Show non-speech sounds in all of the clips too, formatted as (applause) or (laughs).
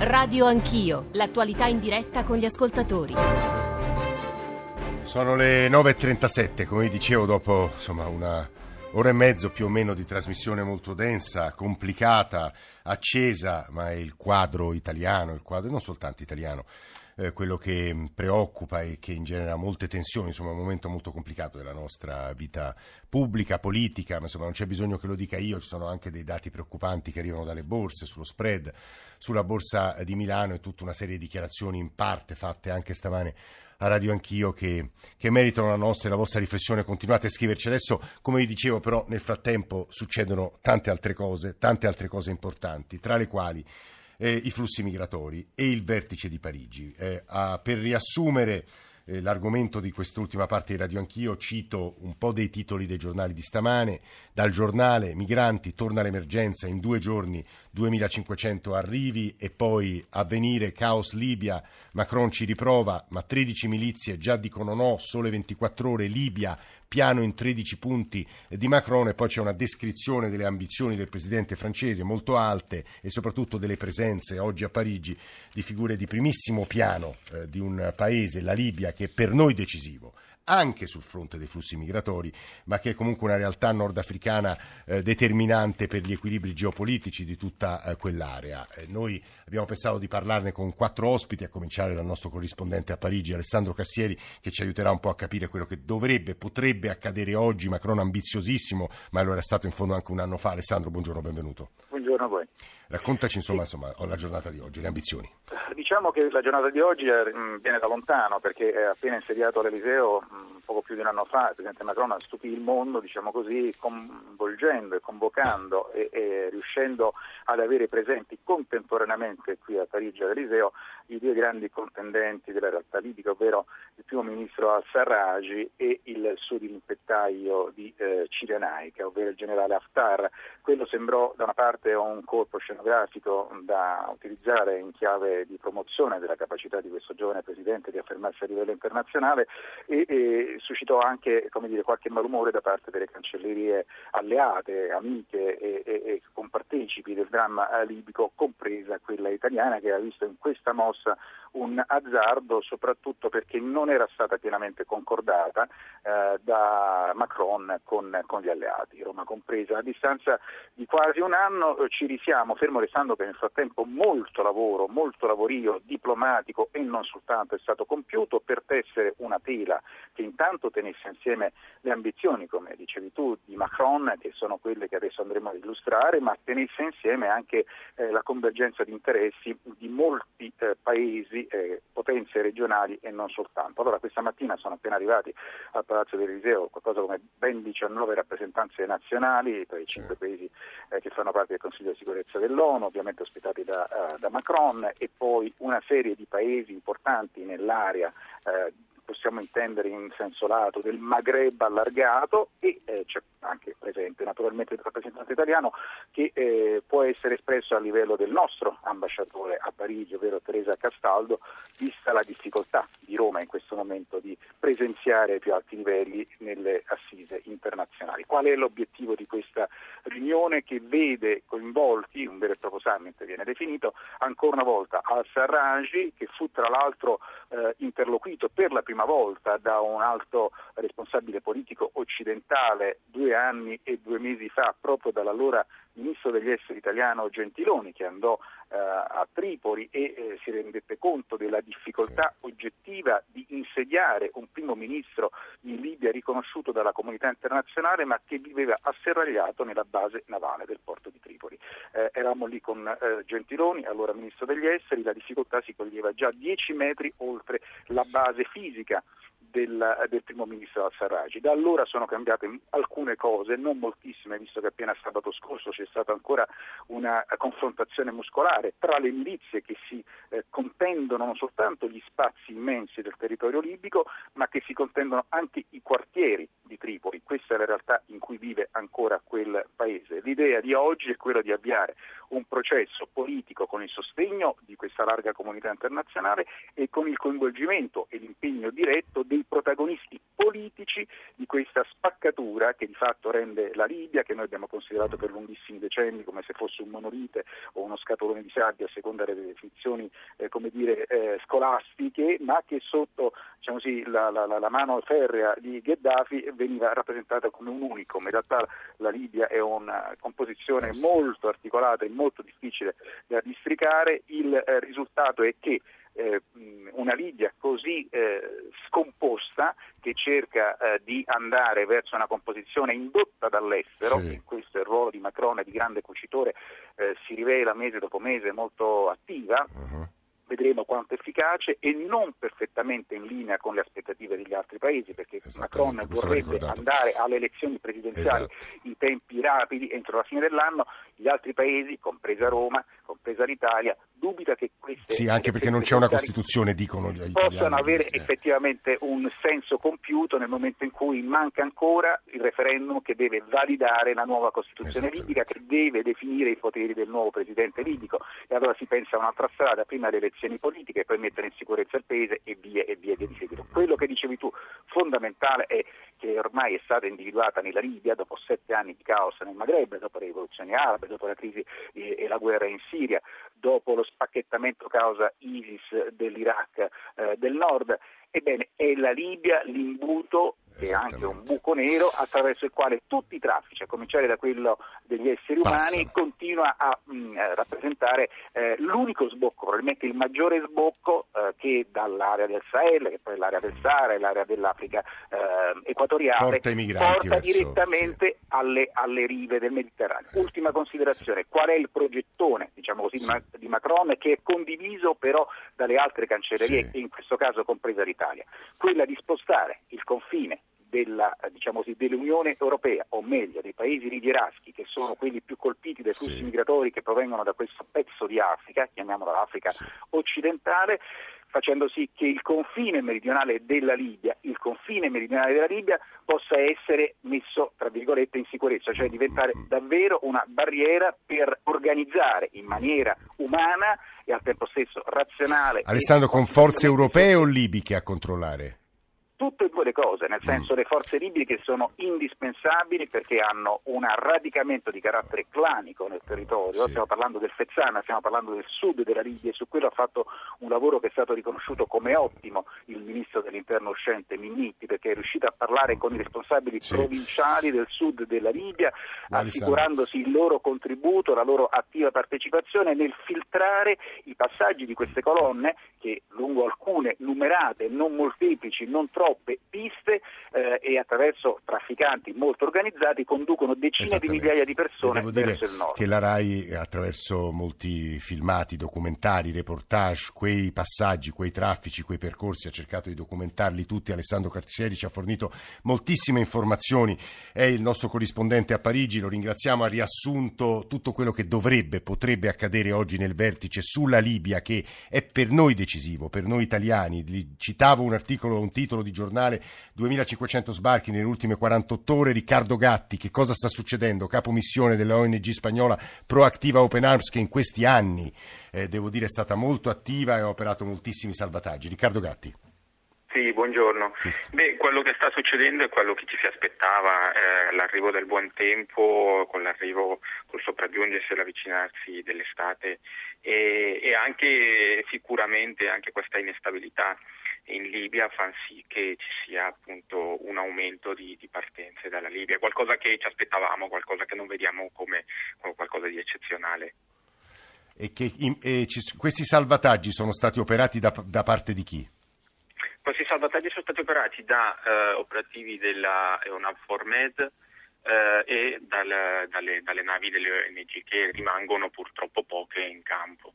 Radio Anch'io, l'attualità in diretta con gli ascoltatori. Sono le 9.37, come dicevo, dopo insomma, una ora e mezzo più o meno di trasmissione molto densa, complicata, accesa, ma è il quadro italiano, il quadro non soltanto italiano, eh, quello che preoccupa e che ingenera molte tensioni, insomma un momento molto complicato della nostra vita pubblica, politica, ma insomma non c'è bisogno che lo dica io, ci sono anche dei dati preoccupanti che arrivano dalle borse, sullo spread, sulla borsa di Milano e tutta una serie di dichiarazioni in parte fatte anche stamane a Radio Anch'io che, che meritano la nostra e la vostra riflessione. Continuate a scriverci. Adesso, come vi dicevo, però, nel frattempo succedono tante altre cose, tante altre cose importanti, tra le quali eh, i flussi migratori e il vertice di Parigi. Eh, a, per riassumere eh, l'argomento di quest'ultima parte di Radio Anch'io, cito un po' dei titoli dei giornali di stamane. Dal giornale Migranti torna l'emergenza, in due giorni 2500 arrivi e poi avvenire, caos Libia, Macron ci riprova, ma 13 milizie già dicono no, sole 24 ore, Libia, piano in 13 punti di Macron e poi c'è una descrizione delle ambizioni del presidente francese molto alte e soprattutto delle presenze oggi a Parigi di figure di primissimo piano eh, di un paese, la Libia, che è per noi decisivo anche sul fronte dei flussi migratori, ma che è comunque una realtà nordafricana eh, determinante per gli equilibri geopolitici di tutta eh, quell'area. Eh, noi abbiamo pensato di parlarne con quattro ospiti, a cominciare dal nostro corrispondente a Parigi, Alessandro Cassieri, che ci aiuterà un po' a capire quello che dovrebbe, potrebbe accadere oggi. Macron ambiziosissimo, ma lo era stato in fondo anche un anno fa. Alessandro, buongiorno, benvenuto. Buongiorno a voi. Raccontaci insomma, insomma la giornata di oggi, le ambizioni. Diciamo che la giornata di oggi è, mm, viene da lontano perché è appena insediato all'Eliseo mm, poco più di un anno fa il Presidente Macron stupì il mondo, diciamo così, coinvolgendo e convocando e, e, riuscendo ad avere presenti contemporaneamente qui a Parigi all'Eliseo i due grandi contendenti della realtà libica, ovvero il primo ministro al-Sarraj e il suo dirimpettaio di eh, Cirenaica, ovvero il generale Haftar. Quello sembrò da una parte un colpo scenografico da utilizzare in chiave di promozione della capacità di questo giovane presidente di affermarsi a livello internazionale e, e suscitò anche dire, qualche malumore da parte delle cancellerie alleate, amiche e, e, e compartecipi del dramma libico, compresa quella italiana che ha visto in questa mossa un azzardo soprattutto perché non era stata pienamente concordata eh, da Macron con, con, gli alleati, Roma compresa. A distanza di quasi un anno eh, ci risiamo, fermo restando che nel frattempo molto lavoro, molto lavorio diplomatico e non soltanto è stato compiuto per tessere una tela che intanto tenesse insieme le ambizioni, come dicevi tu, di Macron, che sono quelle che adesso andremo ad illustrare, ma tenesse insieme anche eh, la convergenza di interessi di molti eh, paesi eh, potenze regionali e non soltanto. Allora questa mattina sono appena arrivati al Palazzo dell'Eliseo qualcosa come ben 19 rappresentanze nazionali tra i cinque paesi eh, che fanno parte del Consiglio di sicurezza dell'ONU, ovviamente ospitati da, uh, da Macron e poi una serie di paesi importanti nell'area uh, possiamo intendere in senso lato del Maghreb allargato e eh, c'è anche presente naturalmente il rappresentante italiano che eh, può essere espresso a livello del nostro ambasciatore a Parigi, ovvero Teresa Castaldo, vista la difficoltà di Roma in questo momento di presenziare ai più alti livelli nelle assise internazionali. Qual è l'obiettivo di questa riunione che vede coinvolti, un vero e proprio summit viene definito, ancora una volta al-Sarraj che fu tra l'altro eh, interloquito per la prima volta da un alto responsabile politico occidentale due anni e due mesi fa proprio dall'allora ministro degli esteri italiano Gentiloni che andò eh, a Tripoli e eh, si rendette conto della difficoltà oggettiva di insediare un primo ministro in Libia riconosciuto dalla comunità internazionale ma che viveva asserragliato nella base navale del porto di Tripoli. Eh, eravamo lì con eh, Gentiloni, allora ministro degli esteri, la difficoltà si coglieva già 10 metri oltre la base fisica del, del, primo ministro al-Sarraj. Da allora sono cambiate alcune cose, non moltissime, visto che appena sabato scorso c'è stata ancora una confrontazione muscolare tra le milizie che si eh, contendono non soltanto gli spazi immensi del territorio libico, ma che si contendono anche i quartieri di Tripoli. Questa è la realtà in cui vive ancora quel paese. L'idea di oggi è quella di avviare un processo politico con il sostegno di questa larga comunità internazionale e con il coinvolgimento e l'impegno diretto dei protagonisti politici di questa spaccatura che di fatto rende la Libia, che noi abbiamo considerato per lunghissimi decenni come se fosse un monolite o uno scatolone di sabbia a seconda delle definizioni eh, come dire, eh, scolastiche, ma che sotto diciamo così, la, la, la, mano ferrea di Gheddafi veniva rappresentata come un unico. In realtà la Libia è una composizione molto articolata e molto difficile da districare. Il eh, risultato è che eh, una Libia così eh, scomposta che cerca eh, di andare verso una composizione indotta dall'estero, sì. questo è il ruolo di Macron di grande cucitore, eh, si rivela mese dopo mese molto attiva. Uh-huh vedremo quanto efficace e non perfettamente in linea con le aspettative degli altri paesi, perché Macron vorrebbe andare alle elezioni presidenziali esatto. in tempi rapidi entro la fine dell'anno, gli altri paesi, compresa Roma, compresa l'Italia, dubita che queste Sì, anche perché non c'è una Costituzione, dicono gli italiani. Possano avere effettivamente un senso compiuto nel momento in cui manca ancora il referendum che deve validare la nuova Costituzione libica, che deve definire i poteri del nuovo presidente libico. E allora si pensa a un'altra strada, prima delle elezioni politiche, poi mettere in sicurezza il paese e via e via di seguito. Quello che dicevi tu, fondamentale è che ormai è stata individuata nella Libia dopo sette anni di caos nel Maghreb, dopo le rivoluzioni arabe, dopo la crisi e la guerra in Siria, dopo lo spacchettamento causa ISIS dell'Iraq eh, del nord. Ebbene, è la Libia l'imbuto e anche un buco nero attraverso il quale tutti i traffici, a cominciare da quello degli esseri umani, Passano. continua a mh, mm, eh, rappresentare eh, l'unico sbocco, probabilmente il maggiore sbocco eh, che dall'area del Sahel, che poi è l'area del Sahara e l'area dell'Africa eh, equatoriale, porta, porta direttamente sì. alle, alle, rive del Mediterraneo. Ultima considerazione, qual è il progettone diciamo così, sì. di Macron che è condiviso però dalle altre cancellerie, sì. in questo caso compresa l'Italia? Quella di spostare il confine della, diciamo così, dell'Unione Europea, o meglio dei paesi rivieraschi, che sono quelli più colpiti dai flussi sì. migratori che provengono da questo pezzo di Africa, chiamiamola l'Africa sì. occidentale, facendo sì che il confine meridionale della Libia, il confine meridionale della Libia possa essere messo, tra virgolette, in sicurezza, cioè diventare mm. davvero una barriera per organizzare in maniera umana e al tempo stesso razionale. Alessandro, con forze europee o libiche a controllare? Tutte e due le cose, nel senso mm. le forze libiche sono indispensabili perché hanno un radicamento di carattere clanico nel territorio, sì. stiamo parlando del Fezzana, stiamo parlando del sud della Libia e su quello ha fatto un lavoro che è stato riconosciuto come ottimo il ministro dell'interno uscente Minniti perché è riuscito a parlare con i responsabili sì. provinciali del sud della Libia, assicurandosi il loro contributo, la loro attiva partecipazione nel filtrare i passaggi di queste colonne che lungo alcune numerate, non molteplici, non troppo troppe piste eh, e attraverso trafficanti molto organizzati conducono decine di migliaia di persone verso il nord. Che la RAI attraverso molti filmati, documentari, reportage, quei passaggi, quei traffici, quei percorsi ha cercato di documentarli tutti. Alessandro Cartieri ci ha fornito moltissime informazioni, è il nostro corrispondente a Parigi, lo ringraziamo, ha riassunto tutto quello che dovrebbe, potrebbe accadere oggi nel vertice sulla Libia che è per noi decisivo, per noi italiani. Citavo un articolo, un titolo di giornale 2500 sbarchi nelle ultime 48 ore. Riccardo Gatti, che cosa sta succedendo? Capo missione della ONG spagnola Proactiva Open Arms che in questi anni, eh, devo dire, è stata molto attiva e ha operato moltissimi salvataggi. Riccardo Gatti. Sì, buongiorno. Beh, quello che sta succedendo è quello che ci si aspettava, eh, l'arrivo del buon tempo, con l'arrivo, col sopraggiungersi e l'avvicinarsi dell'estate e, e anche sicuramente anche questa inestabilità in Libia fa sì che ci sia appunto un aumento di, di, partenze dalla Libia, qualcosa che ci aspettavamo, qualcosa che non vediamo come, come qualcosa di eccezionale. E che e ci, questi salvataggi sono stati operati da, da, parte di chi? Questi salvataggi sono stati operati da eh, operativi della EUNAVFOR Med eh, e dal, dalle, dalle navi delle ONG che rimangono purtroppo poche in campo.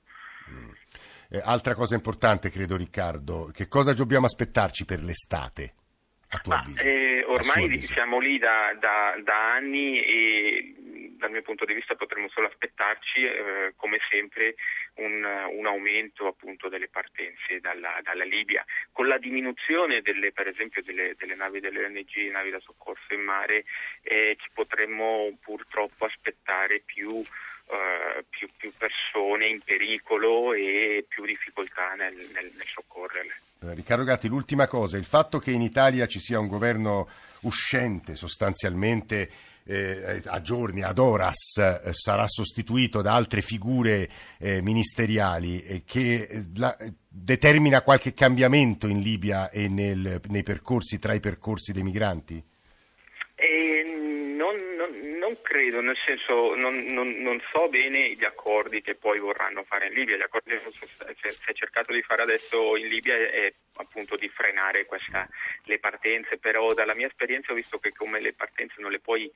Eh, altra cosa importante, credo Riccardo, che cosa dobbiamo aspettarci per l'estate? Ma, eh, ormai siamo lì da, da, da, anni e dal mio punto di vista potremmo solo aspettarci, eh, come sempre, un, un, aumento appunto delle partenze dalla, dalla, Libia. Con la diminuzione delle, per esempio delle, delle navi delle ONG, navi da soccorso in mare, eh, ci potremmo purtroppo aspettare più eh, più, più, persone in pericolo e più difficoltà nel, nel, nel soccorrerle. Eh, Riccardo Gatti, l'ultima cosa, il fatto che in Italia ci sia un governo uscente sostanzialmente eh, a giorni, ad horas, eh, sarà sostituito da altre figure eh, ministeriali eh, che la, determina qualche cambiamento in Libia e nel, nei percorsi, tra i percorsi dei migranti? Non, non, non, credo, nel senso non, non, so bene gli accordi che poi vorranno fare in Libia. Gli accordi che si è cercato di fare adesso in Libia è, appunto di frenare questa, le partenze, però dalla mia esperienza ho visto che come le partenze non, le puoi,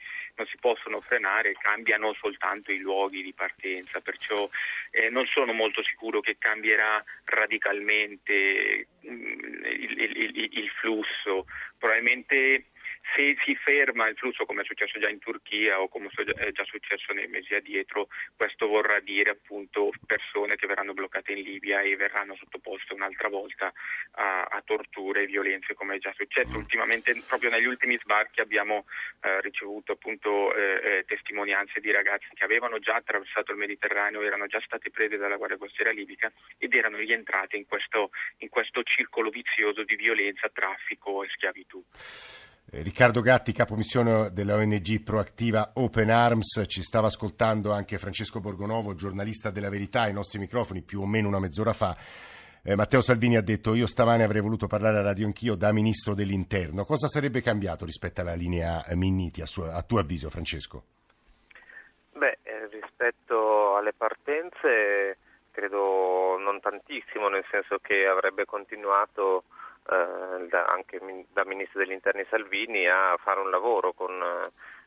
si possono frenare, cambiano soltanto i luoghi di partenza, perciò eh, non sono molto sicuro che cambierà radicalmente mh, mm, il, il, il, il flusso. Probabilmente se si ferma il flusso come è successo già in Turchia o come è già successo nei mesi addietro, questo vorrà dire appunto persone che verranno bloccate in Libia e verranno sottoposte un'altra volta a, a torture e violenze come è già successo. Mm. Ultimamente, proprio negli ultimi sbarchi abbiamo eh, ricevuto appunto eh, eh, testimonianze di ragazzi che avevano già attraversato il Mediterraneo, erano già stati presi dalla Guardia Costiera libica ed erano rientrati in questo, in questo circolo vizioso di violenza, traffico e schiavitù. Eh, Riccardo Gatti, capomissione della ONG proattiva Open Arms, ci stava ascoltando anche Francesco Borgonovo, giornalista della Verità, ai nostri microfoni più o meno una mezz'ora fa. Eh, Matteo Salvini ha detto io stamane avrei voluto parlare a radio anch'io da Ministro dell'Interno. Cosa sarebbe cambiato rispetto alla linea Minniti, a, suo, a tuo avviso Francesco? Beh, eh, rispetto alle partenze credo non tantissimo, nel senso che avrebbe continuato eh, da, anche da Ministro degli Interni Salvini a fare un lavoro con,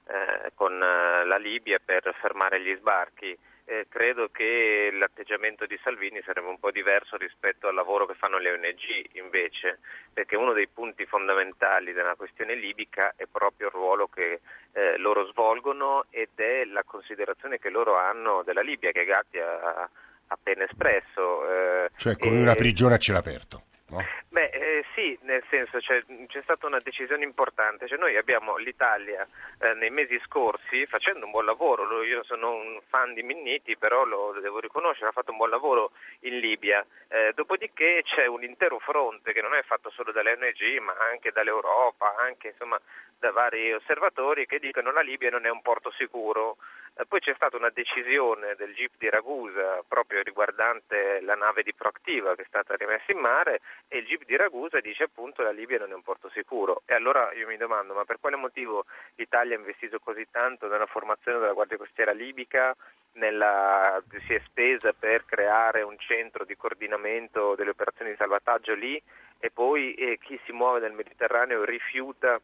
eh, con eh, la Libia per fermare gli sbarchi. Eh, credo che l'atteggiamento di Salvini sarebbe un po' diverso rispetto al lavoro che fanno le ONG invece, perché uno dei punti fondamentali della questione libica è proprio il ruolo che eh, loro svolgono ed è la considerazione che loro hanno della Libia, che Gatti ha appena espresso. Eh, cioè come e... una prigione a cielo aperto. No? Beh, eh, sì, nel senso cioè, c'è stata una decisione importante, cioè, noi abbiamo l'Italia eh, nei mesi scorsi facendo un buon lavoro, io sono un fan di Minniti, però lo, lo devo riconoscere, ha fatto un buon lavoro in Libia, eh, dopodiché c'è un intero fronte che non è fatto solo dalle ONG ma anche dall'Europa, anche insomma, da vari osservatori che dicono che la Libia non è un porto sicuro. Eh, poi c'è stata una decisione del GIP di Ragusa proprio riguardante la nave di Proactiva che è stata rimessa in mare e il GIP di Ragusa dice appunto la Libia non è un porto sicuro. E allora io mi domando ma per quale motivo l'Italia ha investito così tanto nella formazione della Guardia Costiera libica, nella, si è spesa per creare un centro di coordinamento delle operazioni di salvataggio lì e poi eh, chi si muove nel Mediterraneo rifiuta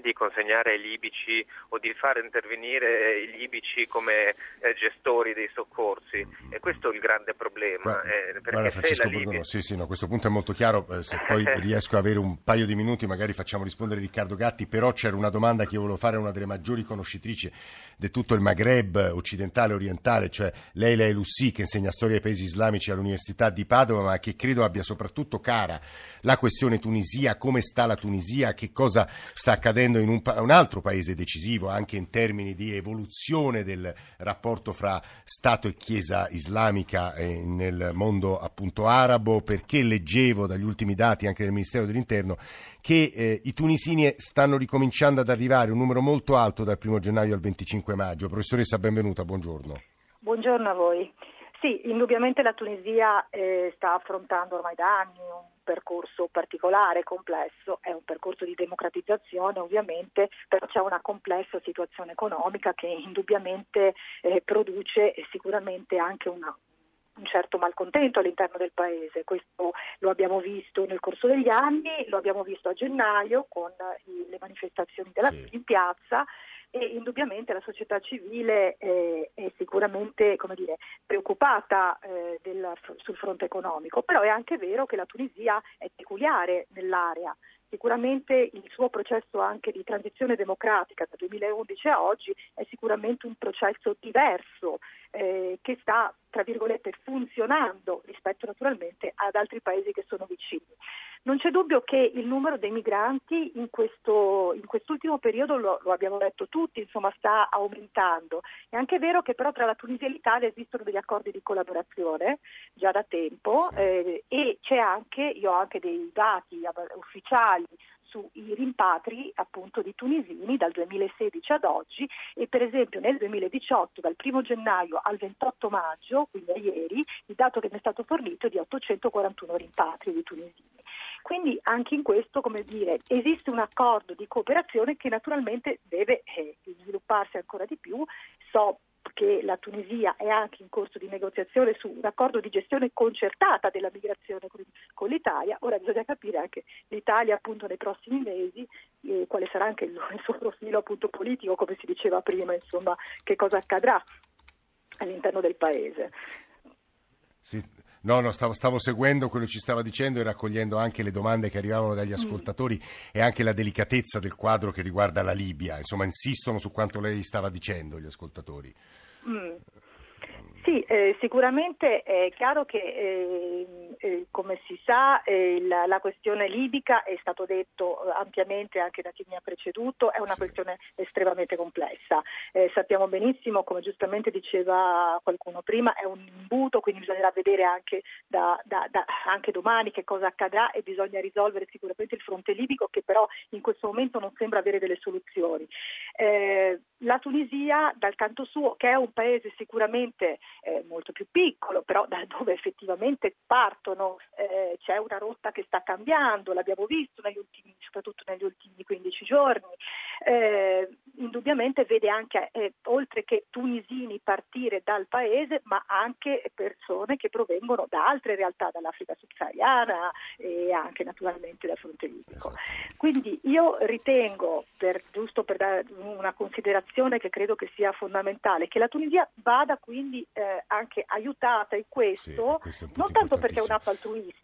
di consegnare ai libici o di far intervenire i libici come eh, gestori dei soccorsi e questo è il grande problema. Guarda, eh, guarda Francesco Libia... Borgono, sì, sì, no, questo punto è molto chiaro, eh, se poi (laughs) riesco a avere un paio di minuti magari facciamo rispondere Riccardo Gatti, però c'era una domanda che io volevo fare a una delle maggiori conoscitrici di tutto il Maghreb occidentale e orientale, cioè Leila Elussi che insegna storia ai paesi islamici all'Università di Padova, ma che credo abbia soprattutto cara la questione Tunisia, come sta la Tunisia, che cosa sta accadendo accadendo in un, un, altro paese decisivo anche in termini di evoluzione del rapporto fra Stato e Chiesa islamica eh, nel mondo appunto arabo, perché leggevo dagli ultimi dati anche del Ministero dell'Interno che eh, i tunisini stanno ricominciando ad arrivare, un numero molto alto dal 1 gennaio al 25 maggio. Professoressa, benvenuta, buongiorno. Buongiorno a voi. Sì, indubbiamente la Tunisia eh, sta affrontando ormai da anni un percorso particolare, complesso, è un percorso di democratizzazione ovviamente, però c'è una complessa situazione economica che indubbiamente eh, produce sicuramente anche una, un certo malcontento all'interno del paese. Questo lo abbiamo visto nel corso degli anni, lo abbiamo visto a gennaio con le manifestazioni della, sì. in piazza e indubbiamente la società civile eh, è sicuramente dire, preoccupata eh, del, sul fronte economico, però è anche vero che la Tunisia è peculiare nell'area. Sicuramente il suo processo anche di transizione democratica dal 2011 a oggi è sicuramente un processo diverso eh, che sta, tra virgolette, funzionando rispetto naturalmente ad altri paesi che sono vicini. Non c'è dubbio che il numero dei migranti in, questo, in quest'ultimo periodo, lo, lo, abbiamo detto tutti, insomma, sta aumentando. È anche vero che però tra la Tunisia e l'Italia esistono degli accordi di collaborazione già da tempo eh, e c'è anche, io ho anche dei dati ufficiali sui rimpatri appunto di tunisini dal 2016 ad oggi e per esempio nel 2018 dal 1 gennaio al 28 maggio, quindi a ieri, il dato che mi è stato fornito è di 841 rimpatri di tunisini. Quindi anche in questo, come dire, esiste un accordo di cooperazione che naturalmente deve eh, svilupparsi ancora di più. So che la Tunisia è anche in corso di negoziazione su un accordo di gestione concertata della migrazione con, l'Italia. Ora bisogna capire anche l'Italia appunto nei prossimi mesi eh, quale sarà anche il, (laughs) il suo profilo appunto politico, come si diceva prima, insomma, che cosa accadrà all'interno del paese. Sì. No, no, stavo, stavo, seguendo quello che ci stava dicendo e raccogliendo anche le domande che arrivavano dagli mm. ascoltatori mm. e anche la delicatezza del quadro che riguarda la Libia. Insomma, insistono su quanto lei stava dicendo gli ascoltatori. Mm. Sì, eh, sicuramente è chiaro che eh, eh, come si sa eh, la, la, questione libica è stato detto eh, ampiamente anche da chi mi ha preceduto, è una sì. questione estremamente complessa. Eh, sappiamo benissimo, come giustamente diceva qualcuno prima, è un imbuto, quindi bisognerà vedere anche, da, da, da, anche domani che cosa accadrà e bisogna risolvere sicuramente il fronte libico che però in questo momento non sembra avere delle soluzioni. la Tunisia dal canto suo, che è un paese sicuramente eh, molto più piccolo, però da dove effettivamente partono eh, c'è una rotta che sta cambiando, l'abbiamo visto negli ultimi, soprattutto negli ultimi 15 giorni. Eh, indubbiamente vede anche, eh, oltre che tunisini partire dal paese, ma anche persone che provengono da altre realtà, dall'Africa subsahariana e anche naturalmente dal fronte libico. Esatto. Quindi io ritengo, per, giusto per dare una considerazione che credo che sia fondamentale, che la Tunisia vada quindi eh, anche aiutata in questo, sì, questo non tanto perché è un atto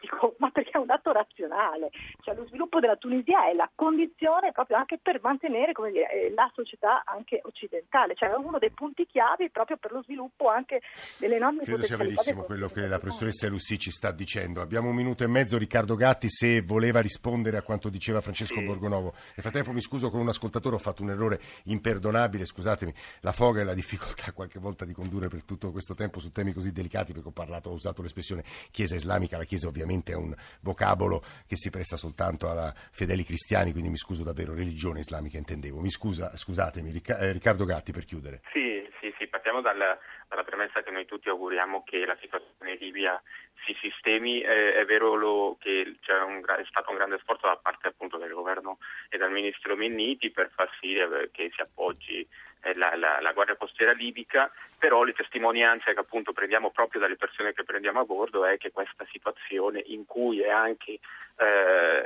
altruistico, (laughs) ma perché è un atto razionale. Cioè, lo sviluppo della Tunisia è la condizione proprio anche per mantenere dire, eh, la società anche occidentale, cioè è uno dei punti chiavi proprio per lo sviluppo anche delle norme Credo sia verissimo quello che la professoressa Lussi ci sta dicendo. Abbiamo un minuto e mezzo, Riccardo Gatti, se voleva rispondere a quanto diceva Francesco sì. Borgonovo. Nel frattempo mi scuso con un ascoltatore, ho fatto un errore imperdonabile, scusatemi, la foga e la difficoltà (laughs) qualche volta di condurre per tutto questo tempo su temi così delicati perché ho parlato, ho usato l'espressione Chiesa islamica, la Chiesa ovviamente è un vocabolo che si presta soltanto a fedeli cristiani, quindi mi scuso davvero, religione islamica intendevo. Mi scusa, scusatemi, eh, Riccardo Gatti per chiudere. Sì, partiamo dal, dalla premessa che noi tutti auguriamo che la situazione in Libia si sistemi. Eh, è vero lo, che un, è stato un grande sforzo da parte appunto del governo e dal ministro Minniti per far sì eh, che si appoggi eh, la, la, la, Guardia Costiera libica, però le testimonianze che appunto prendiamo proprio dalle persone che prendiamo a bordo è che questa situazione in cui, anche, eh,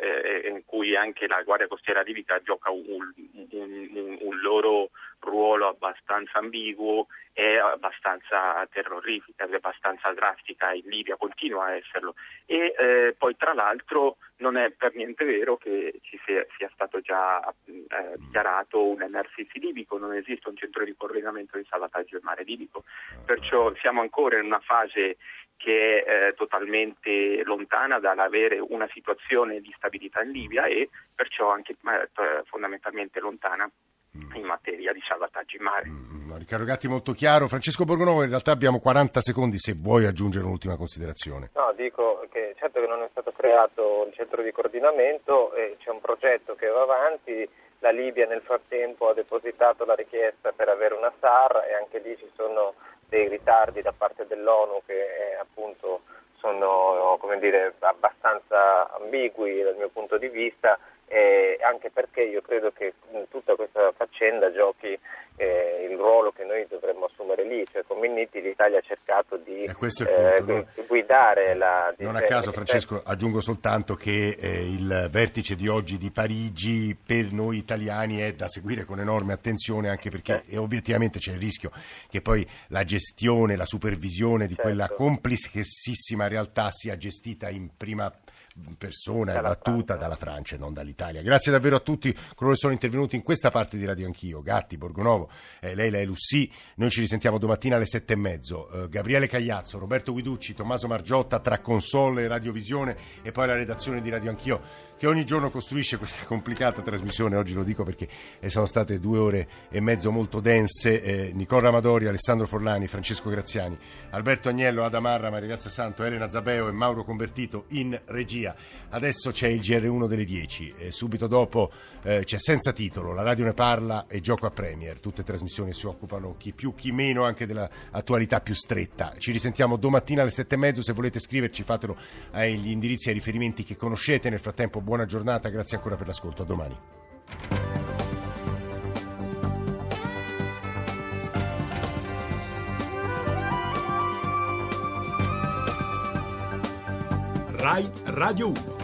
in cui anche, la Guardia Costiera libica gioca un, un, un, un loro ruolo abbastanza ambiguo è abbastanza terrorifica, è abbastanza drastica in Libia, continua a esserlo. E eh, poi tra l'altro non è per niente vero che ci sia, sia stato già eh, dichiarato un NRCC libico, non esiste un centro di coordinamento di salvataggio in mare libico, perciò siamo ancora in una fase che è eh, totalmente lontana dall'avere una situazione di stabilità in Libia e perciò anche eh, fondamentalmente lontana Mm. in materia di salvataggio in mare. Mm, Riccardo Gatti molto chiaro. Francesco Borgonovo, in realtà abbiamo 40 secondi se vuoi aggiungere un'ultima considerazione. No, dico che certo che non è stato creato il centro di coordinamento, e c'è un progetto che va avanti, la Libia nel frattempo ha depositato la richiesta per avere una SAR e anche lì ci sono dei ritardi da parte dell'ONU che eh, appunto sono dire, abbastanza ambigui dal mio punto di vista eh, anche perché io credo che tutta questa faccenda giochi eh, il ruolo che noi dovremmo assumere lì, cioè con Minniti l'Italia ha cercato di eh, punto, no? guidare la... Non a caso Francesco aggiungo soltanto che eh, il vertice di oggi di Parigi per noi italiani è da seguire con enorme attenzione anche perché obiettivamente c'è il rischio che poi la gestione, la supervisione di certo. quella complicissima realtà sia gestita in prima persona e battuta dalla Francia e non dall'Italia. Grazie davvero a tutti coloro che sono intervenuti in questa parte di Radio Anch'io, Gatti, Borgonovo, eh, Leila e Lussi. Noi ci risentiamo domattina alle sette e mezzo. Eh, Gabriele Cagliazzo, Roberto Guiducci, Tommaso Margiotta tra console e radiovisione e poi la redazione di Radio Anch'io che ogni giorno costruisce questa complicata trasmissione. Oggi lo dico perché sono state due ore e mezzo molto dense. Eh, Nicola Amadori, Alessandro Forlani, Francesco Graziani, Alberto Agnello, Adamarra, Maria Grazia Santo, Elena Zabeo e Mauro Convertito in regia. Adesso c'è il GR1 delle 10 e subito dopo eh, c'è Senza Titolo, la radio ne parla e Gioco a Premier. Tutte trasmissioni si occupano chi più chi meno anche dell'attualità più stretta. Ci risentiamo domattina alle sette e mezzo. Se volete scriverci fatelo agli indirizzi e ai riferimenti che conoscete. Nel frattempo buona giornata, grazie ancora per l'ascolto. A domani. RAI Radio 1